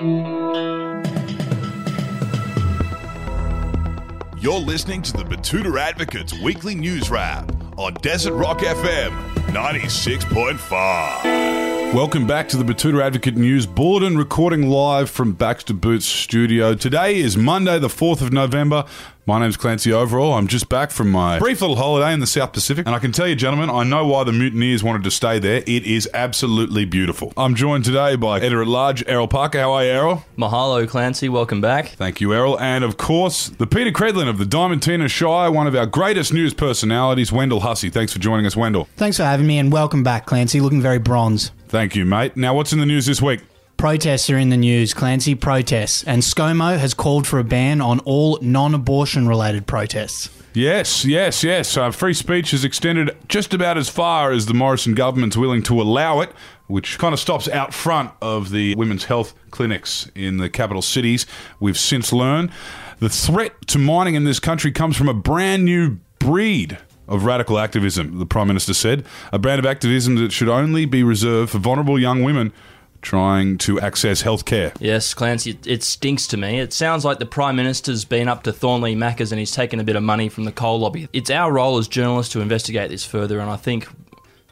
You're listening to the Betoota Advocates Weekly News Wrap on Desert Rock FM 96.5. Welcome back to the Betoota Advocate News Bulletin, recording live from Baxter Boots Studio. Today is Monday, the 4th of November. My name's Clancy Overell. I'm just back from my brief little holiday in the South Pacific, and I can tell you, gentlemen, I know why the mutineers wanted to stay there. It is absolutely beautiful. I'm joined today by editor at large Errol Parker. How are you, Errol? Mahalo, Clancy. Welcome back. Thank you, Errol. And of course, the Peta Credlin of the Diamantina Shire, one of our greatest news personalities, Wendell Hussey. Thanks for joining us, Wendell. Thanks for having me and welcome back, Clancy. Looking very bronze. Thank you, mate. Now, what's in the news this week? Protests are in the news, Clancy. Protests. And ScoMo has called for a ban on all non abortion related protests. Yes, yes, yes. Uh, free speech is extended just about as far as the Morrison government's willing to allow it, which kind of stops out front of the women's health clinics in the capital cities. We've since learned the threat to mining in this country comes from a brand new breed of radical activism, the Prime Minister said. A brand of activism that should only be reserved for vulnerable young women trying to access healthcare. Yes, Clancy, it, it stinks to me. It sounds like the Prime Minister's been up to Thornley Maccas and he's taken a bit of money from the coal lobby. It's our role as journalists to investigate this further, and I think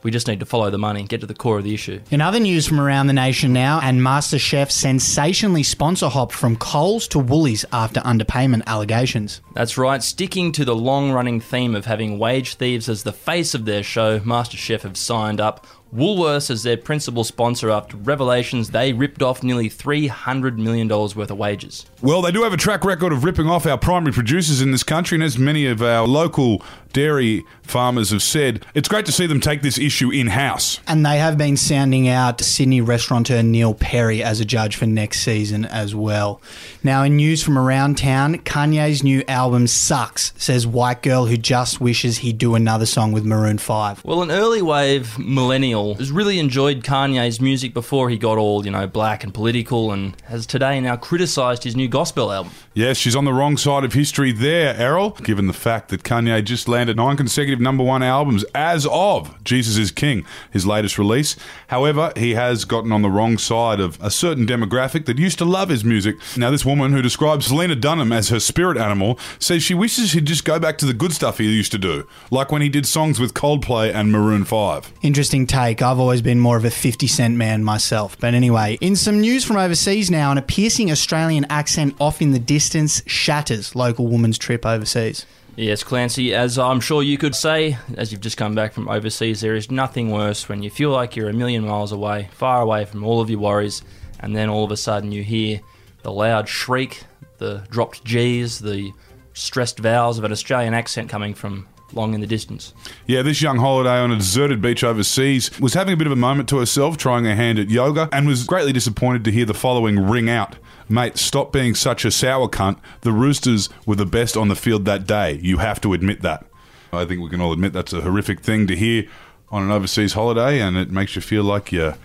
we just need to follow the money and get to the core of the issue. In other news from around the nation now, and MasterChef sensationally sponsor hopped from Coles to Woolies after underpayment allegations. That's right, sticking to the long running theme of having wage thieves as the face of their show, MasterChef have signed up Woolworths as their principal sponsor after revelations they ripped off nearly $300 million worth of wages. Well, they do have a track record of ripping off our primary producers in this country, and as many of our local dairy farmers have said, it's great to see them take this issue in house. And they have been sounding out Sydney restaurateur Neil Perry as a judge for next season as well. Now, in news from around town, Kanye's new album sucks, says White Girl who just wishes he'd do another song with Maroon 5. Well, an early wave millennial has really enjoyed Kanye's music before he got all, you know, black and political and has today now criticised his new gospel album. Yes, she's on the wrong side of history there, Errol, given the fact that Kanye just landed nine consecutive number one albums as of Jesus is King, his latest release. However, he has gotten on the wrong side of a certain demographic that used to love his music. Now, this woman who describes Selena Dunham as her spirit animal says she wishes he'd just go back to the good stuff he used to do, like when he did songs with Coldplay and Maroon 5. Interesting take. I've always been more of a 50 Cent man myself. But anyway, in some news from overseas now, and a piercing Australian accent off in the distance shatters local woman's trip overseas. Yes, Clancy, as I'm sure you could say, as you've just come back from overseas, there is nothing worse when you feel like you're a million miles away, far away from all of your worries, and then all of a sudden you hear the loud shriek, the dropped G's, the stressed vowels of an Australian accent coming from long in the distance. Yeah, this young holiday on a deserted beach overseas was having a bit of a moment to herself, trying her hand at yoga, and was greatly disappointed to hear the following ring out. Mate, stop being such a sour cunt. The Roosters were the best on the field that day. You have to admit that. I think we can all admit that's a horrific thing to hear on an overseas holiday, and it makes you feel like you're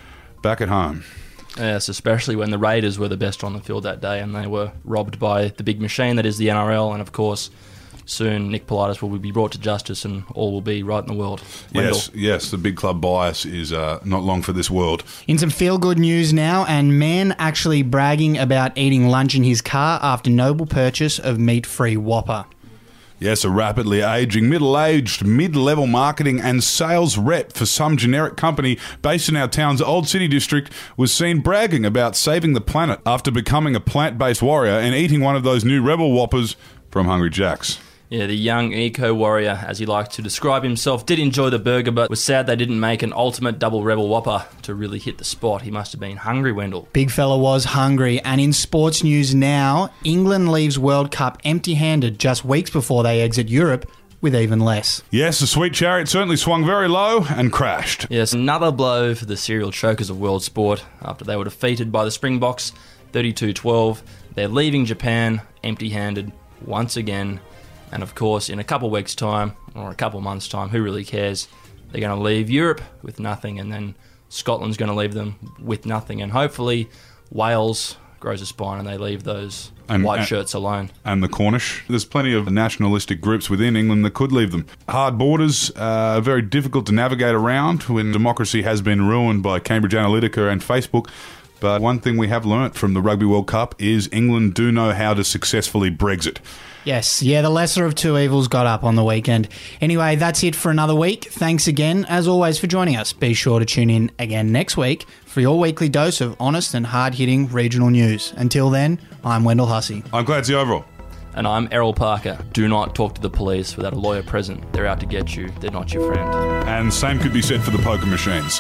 back at home. Yes, especially when the Raiders were the best on the field that day and they were robbed by the big machine that is the NRL, and of course, soon Nick Politis will be brought to justice and all will be right in the world. Wendell. Yes, yes, the big club bias is uh, not long for this world. In some feel good news now, and man actually bragging about eating lunch in his car after noble purchase of meat free Whopper. Yes, a rapidly aging, middle aged, mid level marketing and sales rep for some generic company based in our town's Old City district was seen bragging about saving the planet after becoming a plant based warrior and eating one of those new Rebel Whoppers from Hungry Jack's. Yeah, the young eco warrior, as he likes to describe himself, did enjoy the burger, but was sad they didn't make an ultimate double rebel whopper to really hit the spot. He must have been hungry, Wendell. Big fella was hungry. And in sports news now, England leaves World Cup empty handed just weeks before they exit Europe with even less. Yes, the sweet chariot certainly swung very low and crashed. Yes, another blow for the serial chokers of world sport after they were defeated by the Springboks 32 12. They're leaving Japan empty handed once again. And of course, in a couple of weeks' time, or a couple of months' time, who really cares? They're going to leave Europe with nothing, and then Scotland's going to leave them with nothing. And hopefully, Wales grows a spine and they leave those And- white and- shirts alone. and the Cornish. There's plenty of nationalistic groups within England that could leave them. Hard borders uh, are very difficult to navigate around when democracy has been ruined by Cambridge Analytica and Facebook. But one thing we have learnt from the Rugby World Cup is England do know how to successfully Brexit. Yes, yeah, the lesser of two evils got up on the weekend. Anyway, that's it for another week. Thanks again, as always, for joining us. Be sure to tune in again next week for your weekly dose of honest and hard hitting regional news. Until then, I'm Wendell Hussey. I'm Clancy Overell. And I'm Errol Parker. Do not talk to the police without a lawyer present. They're out to get you, they're not your friend. And same could be said for the poker machines.